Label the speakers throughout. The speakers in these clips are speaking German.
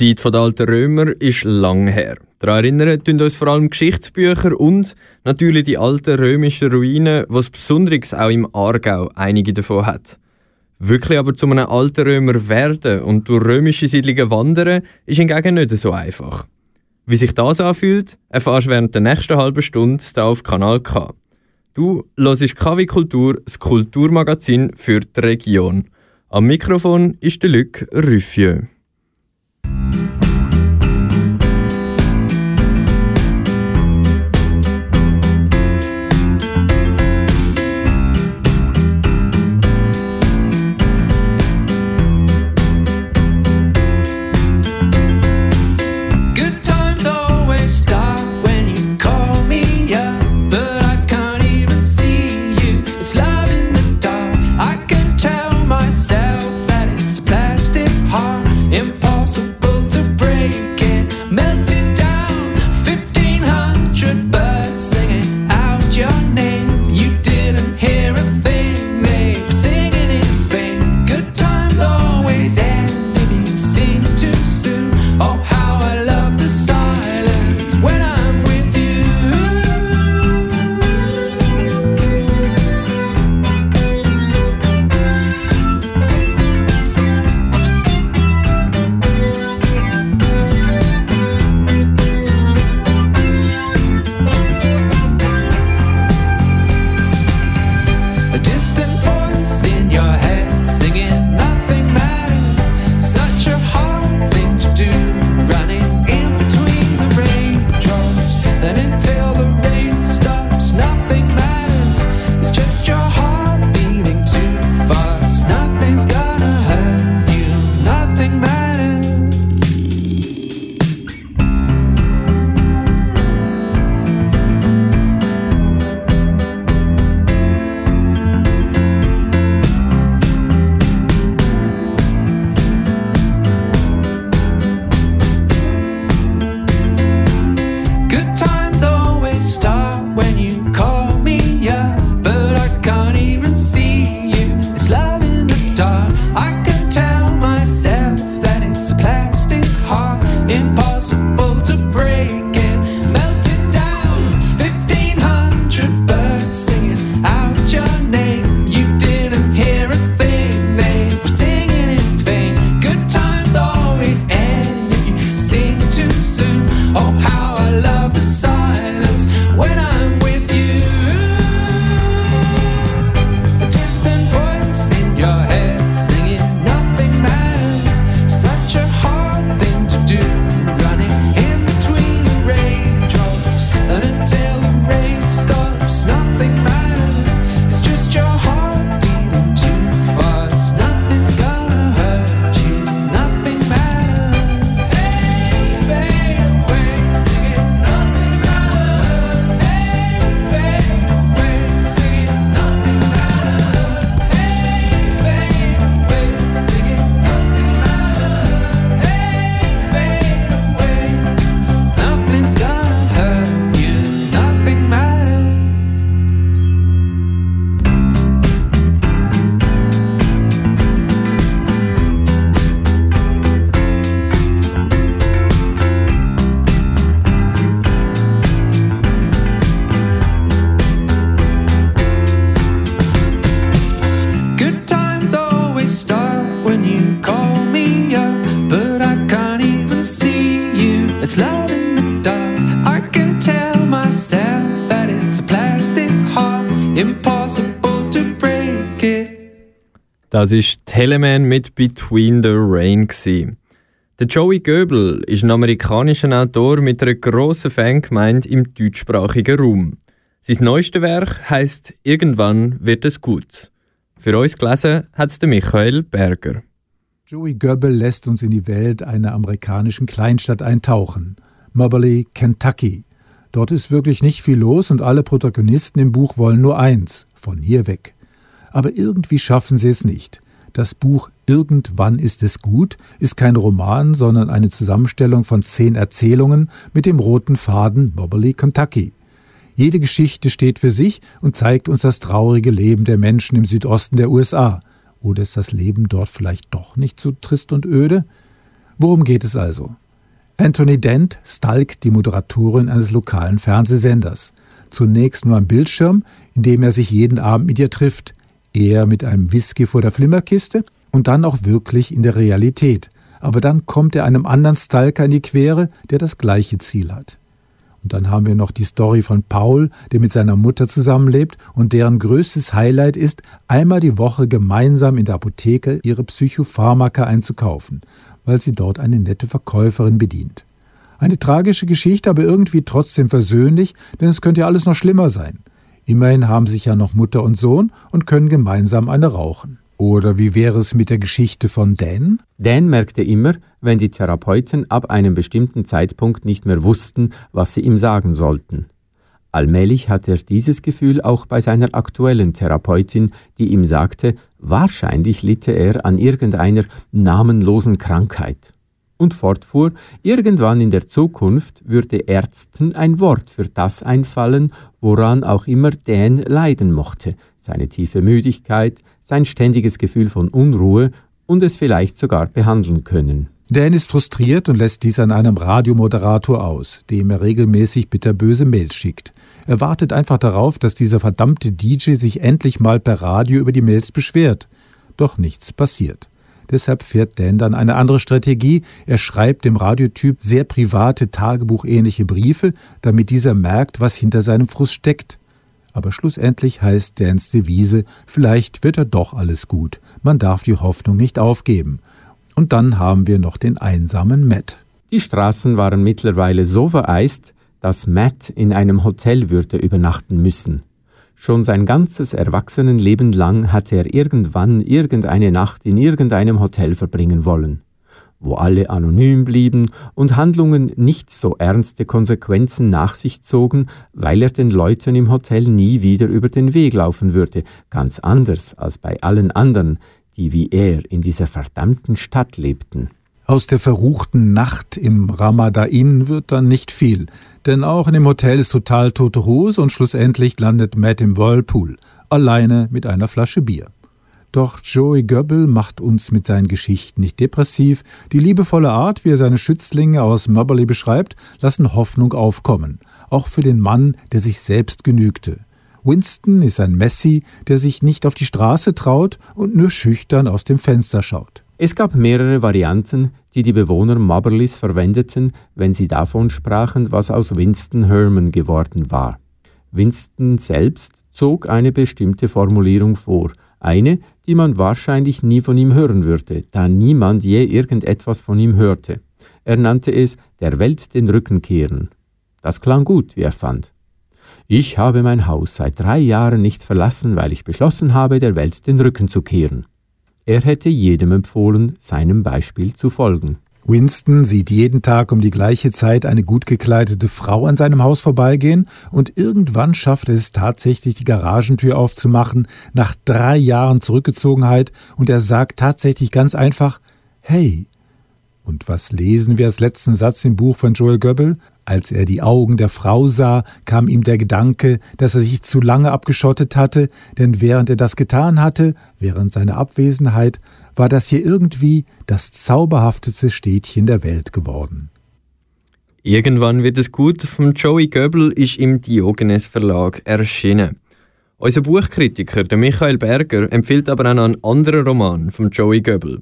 Speaker 1: Die Zeit der alten Römer ist lang her. Daran erinnern tun uns vor allem Geschichtsbücher und natürlich die alten römischen Ruinen, was besonders auch im Aargau einige davon hat. Wirklich aber zu einem alten Römer werden und durch römische Siedlungen wandern, ist hingegen nicht so einfach. Wie sich das anfühlt, erfährst du während der nächsten halben Stunde hier auf Kanal K. Du hörst KW Kultur, das Kulturmagazin für die Region. Am Mikrofon ist der Luc Ruffieux. thank you Das ist Teleman mit Between the Rain. Der Joey Goebel ist ein amerikanischer Autor mit einer grossen Fangemeinde im deutschsprachigen Raum. Sein neuestes Werk heißt Irgendwann wird es gut. Für uns gelesen hat es Michael Berger.
Speaker 2: Joey Goebel lässt uns in die Welt einer amerikanischen Kleinstadt eintauchen. Moberly, Kentucky. Dort ist wirklich nicht viel los und alle Protagonisten im Buch wollen nur eins: von hier weg aber irgendwie schaffen sie es nicht. Das Buch Irgendwann ist es gut ist kein Roman, sondern eine Zusammenstellung von zehn Erzählungen mit dem roten Faden Moberly, Kentucky. Jede Geschichte steht für sich und zeigt uns das traurige Leben der Menschen im Südosten der USA. Oder ist das Leben dort vielleicht doch nicht so trist und öde? Worum geht es also? Anthony Dent stalkt die Moderatorin eines lokalen Fernsehsenders. Zunächst nur am Bildschirm, in dem er sich jeden Abend mit ihr trifft. Er mit einem Whisky vor der Flimmerkiste und dann auch wirklich in der Realität. Aber dann kommt er einem anderen Stalker in die Quere, der das gleiche Ziel hat. Und dann haben wir noch die Story von Paul, der mit seiner Mutter zusammenlebt und deren größtes Highlight ist, einmal die Woche gemeinsam in der Apotheke ihre Psychopharmaka einzukaufen weil sie dort eine nette Verkäuferin bedient. Eine tragische Geschichte, aber irgendwie trotzdem versöhnlich, denn es könnte ja alles noch schlimmer sein. Immerhin haben sich ja noch Mutter und Sohn und können gemeinsam eine rauchen. Oder wie wäre es mit der Geschichte von Dan?
Speaker 3: Dan merkte immer, wenn die Therapeuten ab einem bestimmten Zeitpunkt nicht mehr wussten, was sie ihm sagen sollten. Allmählich hatte er dieses Gefühl auch bei seiner aktuellen Therapeutin, die ihm sagte, wahrscheinlich litte er an irgendeiner namenlosen Krankheit. Und fortfuhr, irgendwann in der Zukunft würde Ärzten ein Wort für das einfallen, woran auch immer Dan leiden mochte, seine tiefe Müdigkeit, sein ständiges Gefühl von Unruhe und es vielleicht sogar behandeln können.
Speaker 2: Dan ist frustriert und lässt dies an einem Radiomoderator aus, dem er regelmäßig bitterböse Mails schickt. Er wartet einfach darauf, dass dieser verdammte DJ sich endlich mal per Radio über die Mails beschwert. Doch nichts passiert. Deshalb fährt Dan dann eine andere Strategie. Er schreibt dem Radiotyp sehr private, tagebuchähnliche Briefe, damit dieser merkt, was hinter seinem Frust steckt. Aber schlussendlich heißt Dans Devise, vielleicht wird er doch alles gut. Man darf die Hoffnung nicht aufgeben. Und dann haben wir noch den einsamen Matt.
Speaker 3: Die Straßen waren mittlerweile so vereist, dass Matt in einem Hotel würde übernachten müssen. Schon sein ganzes Erwachsenenleben lang hatte er irgendwann irgendeine Nacht in irgendeinem Hotel verbringen wollen, wo alle anonym blieben und Handlungen nicht so ernste Konsequenzen nach sich zogen, weil er den Leuten im Hotel nie wieder über den Weg laufen würde, ganz anders als bei allen anderen, die wie er in dieser verdammten Stadt lebten.
Speaker 2: Aus der verruchten Nacht im Ramadain wird dann nicht viel, denn auch in dem Hotel ist total tote Hose und schlussendlich landet Matt im Whirlpool, alleine mit einer Flasche Bier. Doch Joey Goebbel macht uns mit seinen Geschichten nicht depressiv. Die liebevolle Art, wie er seine Schützlinge aus Mubberley beschreibt, lassen Hoffnung aufkommen. Auch für den Mann, der sich selbst genügte. Winston ist ein Messi, der sich nicht auf die Straße traut und nur schüchtern aus dem Fenster schaut.
Speaker 3: Es gab mehrere Varianten, die die Bewohner Mubberleys verwendeten, wenn sie davon sprachen, was aus Winston Herman geworden war. Winston selbst zog eine bestimmte Formulierung vor, eine, die man wahrscheinlich nie von ihm hören würde, da niemand je irgendetwas von ihm hörte. Er nannte es der Welt den Rücken kehren. Das klang gut, wie er fand. Ich habe mein Haus seit drei Jahren nicht verlassen, weil ich beschlossen habe, der Welt den Rücken zu kehren. Er hätte jedem empfohlen, seinem Beispiel zu folgen.
Speaker 2: Winston sieht jeden Tag um die gleiche Zeit eine gut gekleidete Frau an seinem Haus vorbeigehen und irgendwann schafft er es tatsächlich, die Garagentür aufzumachen, nach drei Jahren Zurückgezogenheit, und er sagt tatsächlich ganz einfach, hey. Und was lesen wir als letzten Satz im Buch von Joel Goebbels? Als er die Augen der Frau sah, kam ihm der Gedanke, dass er sich zu lange abgeschottet hatte, denn während er das getan hatte, während seiner Abwesenheit, war das hier irgendwie das zauberhafteste Städtchen der Welt geworden.
Speaker 4: Irgendwann wird es gut vom Joey Goebel ist im Diogenes Verlag erschienen. Unser Buchkritiker, der Michael Berger, empfiehlt aber auch noch einen anderen Roman von Joey Goebel.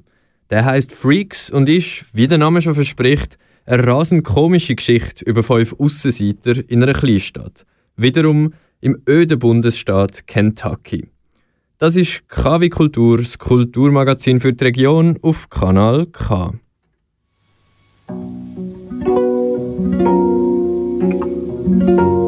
Speaker 4: Der heißt Freaks und ist, wie der Name schon verspricht, eine rasend komische Geschichte über fünf Aussenseiter in einer Kleinstadt. Wiederum im öden Bundesstaat Kentucky. Das ist KW Kultur, das Kulturmagazin für die Region auf Kanal K.
Speaker 5: Musik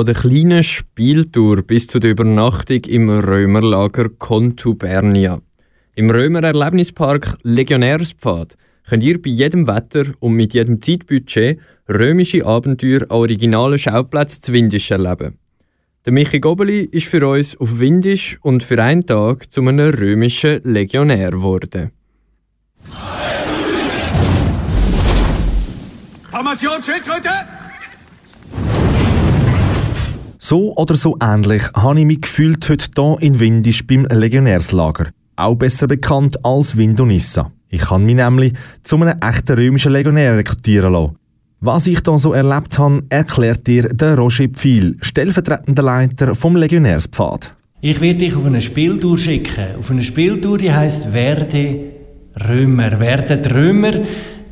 Speaker 5: Von der kleinen Spieltour bis zu der Übernachtung im Römerlager Contubernia. Im Römer Erlebnispark Legionärspfad könnt ihr bei jedem Wetter und mit jedem Zeitbudget römische Abenteuer an originalen Schauplätzen zu Windisch erleben. Der Michi Gobeli ist für uns auf Windisch und für einen Tag zu einem römischen Legionär geworden.
Speaker 6: Formation Schildkröte!
Speaker 7: So oder so ähnlich habe ich mich gefühlt heute hier in Windisch beim Legionärslager. Auch besser bekannt als Windonissa. Ich kann mich nämlich zu einem echten römischen Legionär rekrutieren lassen. Was ich hier so erlebt habe, erklärt dir der Roger Pfeil, stellvertretender Leiter vom Legionärspfad.
Speaker 8: Ich werde dich auf eine Spieltour schicken. Auf eine Spieltour, die heisst Werde Römer. Werdet Römer.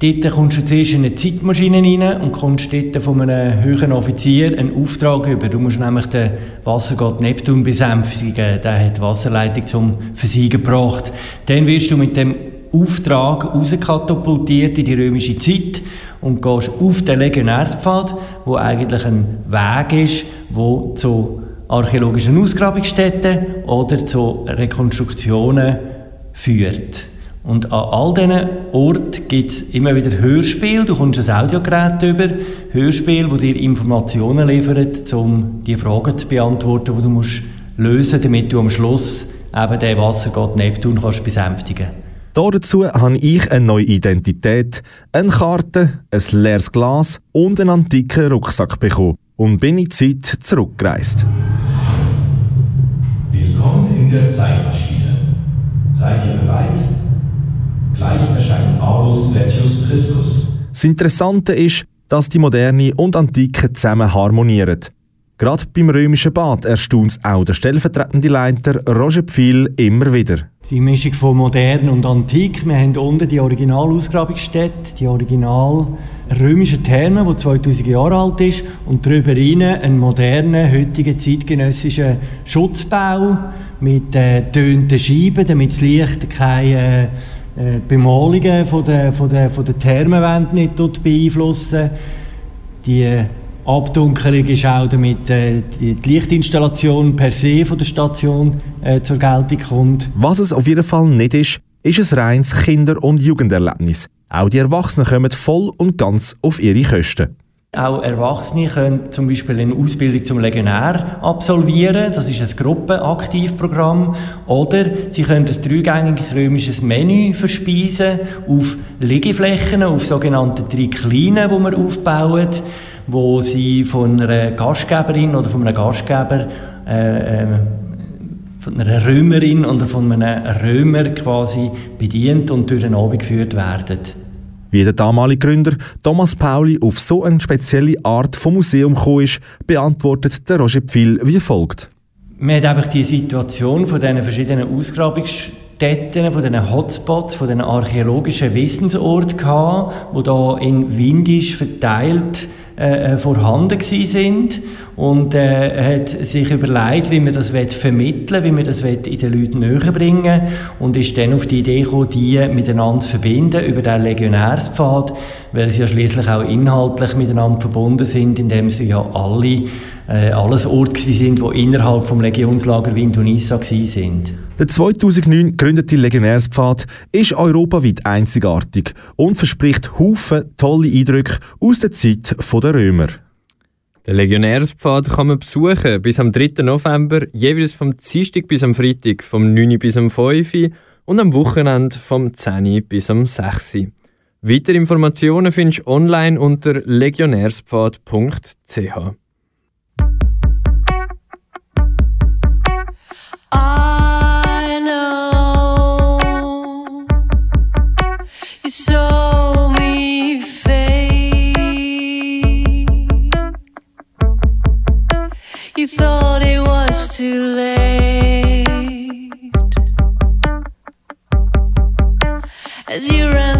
Speaker 8: Dort kommst du zuerst in eine Zeitmaschine rein und kommst dort von einem höheren Offizier einen Auftrag über. Du musst nämlich den Wassergott Neptun besänftigen. Der hat die Wasserleitung zum Versiegen gebracht. Dann wirst du mit dem Auftrag rauskatapultiert in die römische Zeit und gehst auf den Legionärspfad, wo eigentlich ein Weg ist, wo zu archäologischen Ausgrabungsstätten oder zu Rekonstruktionen führt. Und an all diesen Orten gibt es immer wieder Hörspiele. Du kommst ein Audiogerät über, Hörspiel, wo dir Informationen liefert, um die Fragen zu beantworten, die du musst lösen, damit du am Schluss eben den Wassergott Neptun kannst besänftigen.
Speaker 7: Dazu habe ich eine neue Identität, eine Karte, ein leeres Glas und einen antiken Rucksack bekommen und bin in die Zeit zurückgereist.
Speaker 2: Willkommen in der Zeitmaschine. Seid ihr bereit? Gleich erscheint Aulus Vettius Christus.
Speaker 7: Das Interessante ist, dass die Moderne und Antike zusammen harmonieren. Gerade beim römischen Bad erstaunt es auch der stellvertretende Leiter Roger Pfeil immer wieder.
Speaker 8: Die Mischung von modern und antik. Wir haben unten die Originalausgrabungsstätte, die original römische Therme, die 2000 Jahre alt ist, und darüber rein einen modernen, heutigen, zeitgenössischen Schutzbau mit äh, tönten Scheiben, damit das Licht keine äh, äh, Bemalungen von der, von der, von der Thermenwände nicht beeinflussen. Die Abdunkelung ist auch damit äh, die Lichtinstallation per se von der Station äh, zur Geltung kommt.
Speaker 7: Was es auf jeden Fall nicht ist, ist ein reines Kinder- und Jugenderlebnis. Auch die Erwachsenen kommen voll und ganz auf ihre Kosten.
Speaker 8: Auch Erwachsene können zum Beispiel eine Ausbildung zum Legionär absolvieren. Das ist ein Gruppenaktivprogramm. Oder sie können ein dreigängiges römisches Menü verspeisen auf Liegeflächen, auf sogenannten Triklinen, die man aufbaut, wo sie von einer Gastgeberin oder von einem Gastgeber äh, äh, von einer Römerin oder von einem Römer quasi bedient und durch den Abend geführt werden.
Speaker 7: Wie der damalige Gründer Thomas Pauli auf so eine spezielle Art von Museum gekommen ist, beantwortet der Roger Pfil wie folgt.
Speaker 8: Man hat einfach die Situation von diesen verschiedenen Ausgrabungsstätten, von diesen Hotspots, von diesen archäologischen Wissensorten gehabt, die da in Windisch verteilt äh, äh vorhanden sind. Und äh, hat sich überlegt, wie man das vermitteln wie man das in den Leuten näher bringen und ist dann auf die Idee gekommen, die miteinander zu verbinden über den Legionärspfad, weil sie ja schließlich auch inhaltlich miteinander verbunden sind, indem sie ja alle äh, alles Orte sind, die innerhalb vom Legionslager Vindonissa sind.
Speaker 7: Der 2009 gegründete Legionärspfad ist europaweit einzigartig und verspricht Haufen tolle Eindrücke aus der Zeit der Römer.
Speaker 9: Den Legionärspfad kann man besuchen bis am 3. November, jeweils vom Dienstag bis am Freitag, vom 9. bis am 5. und am Wochenende vom 10. bis am 6. Weitere Informationen findest du online unter legionärspfad.ch.
Speaker 4: as you run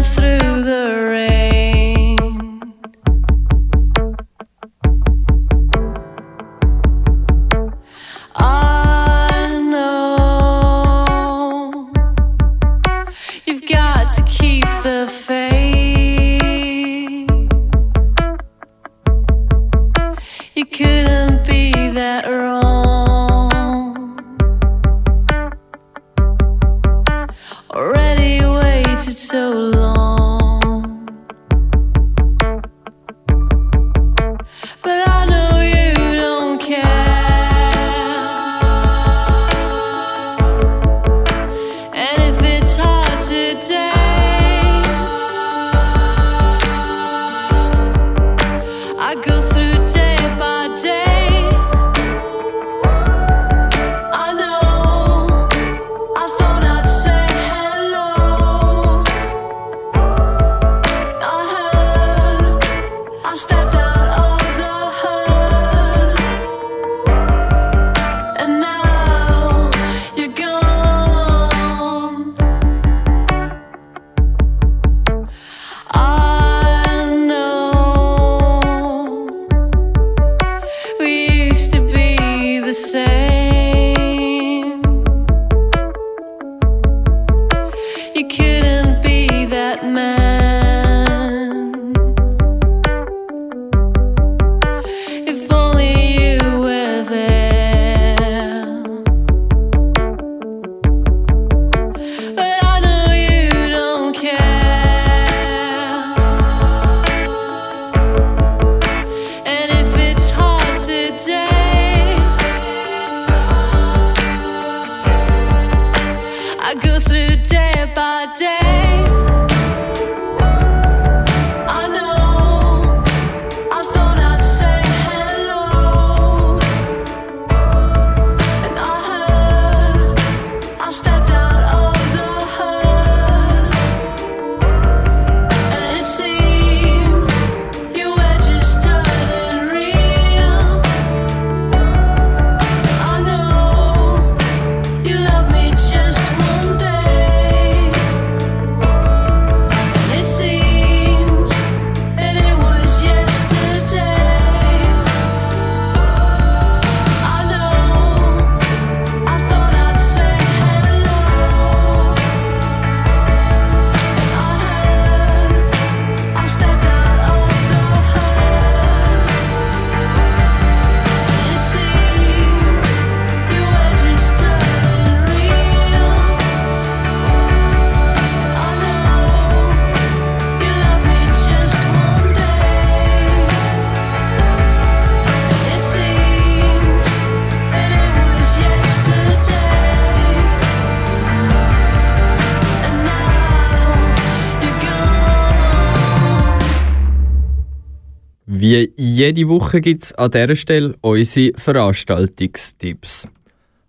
Speaker 4: Wie jede Woche gibt es an dieser Stelle unsere Veranstaltungstipps.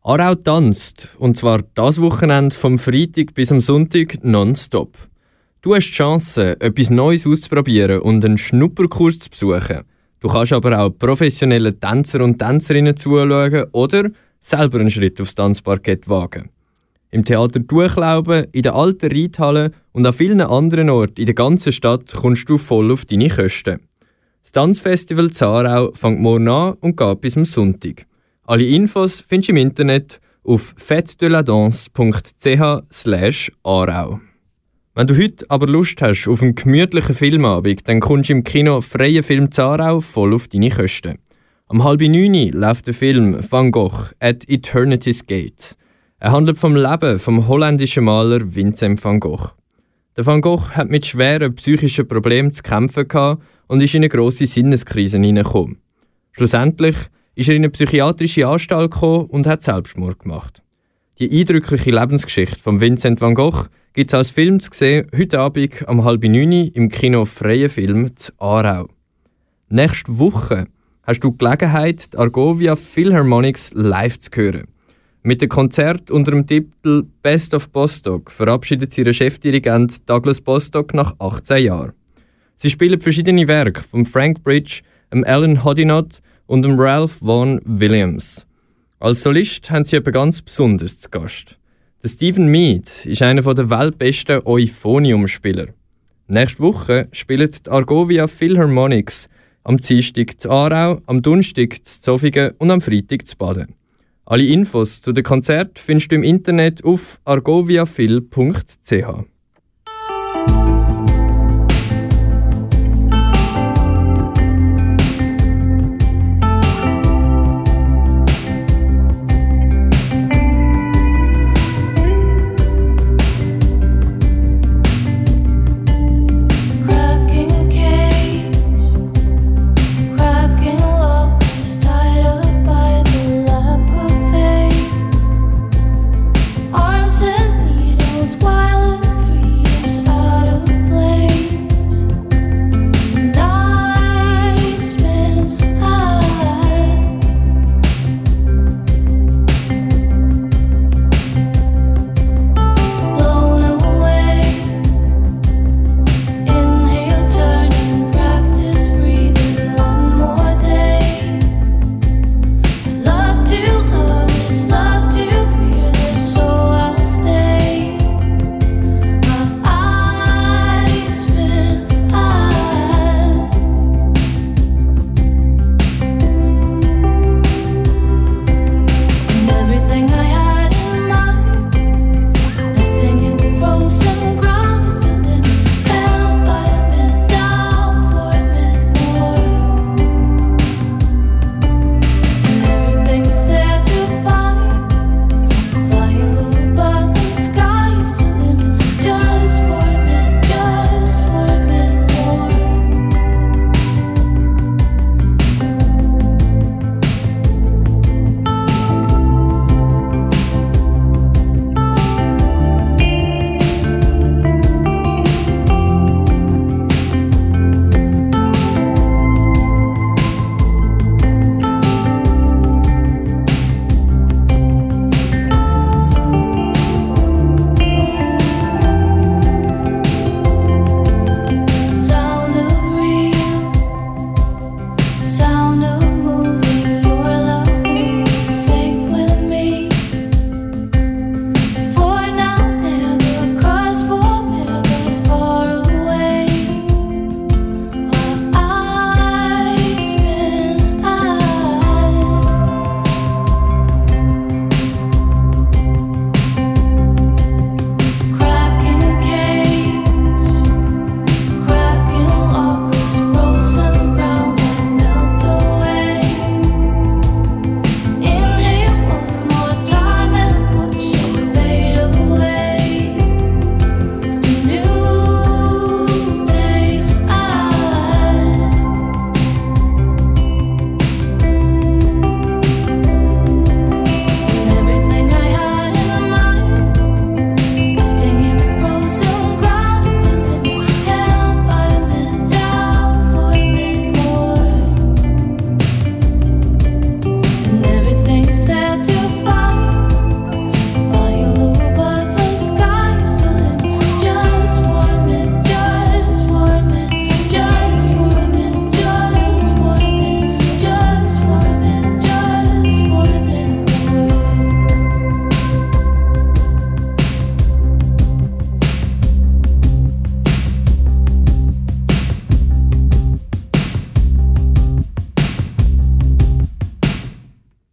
Speaker 4: Arau tanzt, und zwar das Wochenende vom Freitag bis am Sonntag nonstop. Du hast die Chance, etwas Neues auszuprobieren und einen Schnupperkurs zu besuchen. Du kannst aber auch professionellen Tänzer und Tänzerinnen zuschauen oder selber einen Schritt aufs Tanzparkett wagen. Im Theater Durchlauben, in der alten Reithalle und an vielen anderen Orten in der ganzen Stadt kommst du voll auf deine Kosten. Das Tanzfestival Zarau fängt morgen an und geht bis am Sonntag. Alle Infos findest du im Internet auf fetdeladance.ch arau. Wenn du heute aber Lust hast auf einen gemütlichen Filmabend, dann kommst du im Kino Freie Film Zarau voll auf deine Kosten. Am halb neun läuft der Film Van Gogh at Eternity's Gate. Er handelt vom Leben vom holländischen Maler Vincent van Gogh. Der Van Gogh hat mit schweren psychischen Problemen zu kämpfen gehabt und ist in eine grosse Sinneskrise hineingekommen. Schlussendlich ist er in eine psychiatrische Anstalt gekommen und hat Selbstmord gemacht. Die eindrückliche Lebensgeschichte von Vincent van Gogh gibt es als Film zu sehen heute Abend um halb neun im Kino Freie Film zu Aarau. Nächste Woche hast du die Gelegenheit, die Argovia Philharmonics live zu hören. Mit dem Konzert unter dem Titel Best of Bostock verabschiedet sie ihren Chefdirigent Douglas Bostock nach 18 Jahren. Sie spielen verschiedene Werke von Frank Bridge, Alan Hodinott und Ralph Vaughan Williams. Als Solist haben sie etwas ganz Besonderes zu Gast. Der Stephen Mead ist einer der weltbesten Euphonium-Spieler. Nächste Woche spielt die Argovia Philharmonics am Dienstag zu Aarau, am Donnerstag zu Zofingen und am Freitag zu Baden. Alle Infos zu dem Konzert findest du im Internet auf argoviaphil.ch.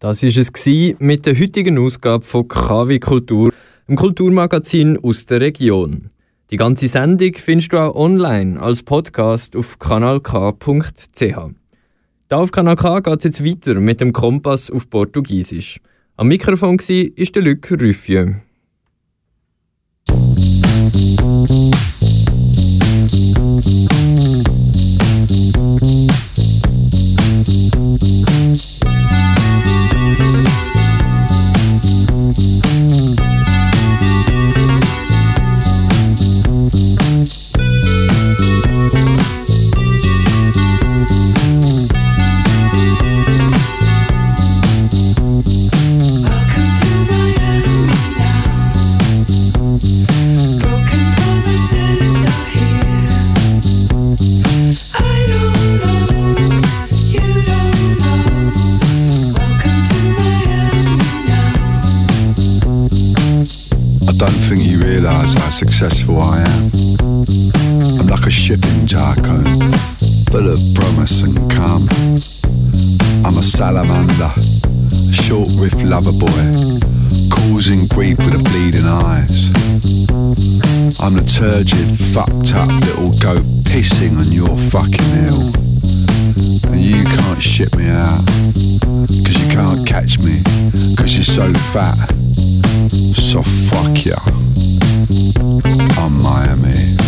Speaker 4: Das ist es mit der heutigen Ausgabe von KW Kultur, einem Kulturmagazin aus der Region. Die ganze Sendung findest du auch online als Podcast auf kanalk.ch. Da auf Kanal K geht es jetzt weiter mit dem Kompass auf Portugiesisch. Am Mikrofon war der Luc Ruffieux.
Speaker 10: Successful I am. I'm like a ship in Jarko, full of promise and calm. I'm a salamander, short riff lover boy, causing grief with the bleeding eyes. I'm the turgid, fucked up little goat pissing on your fucking hill. And you can't ship me out, cause you can't catch me, cause you're so fat. So fuck ya. I'm Miami.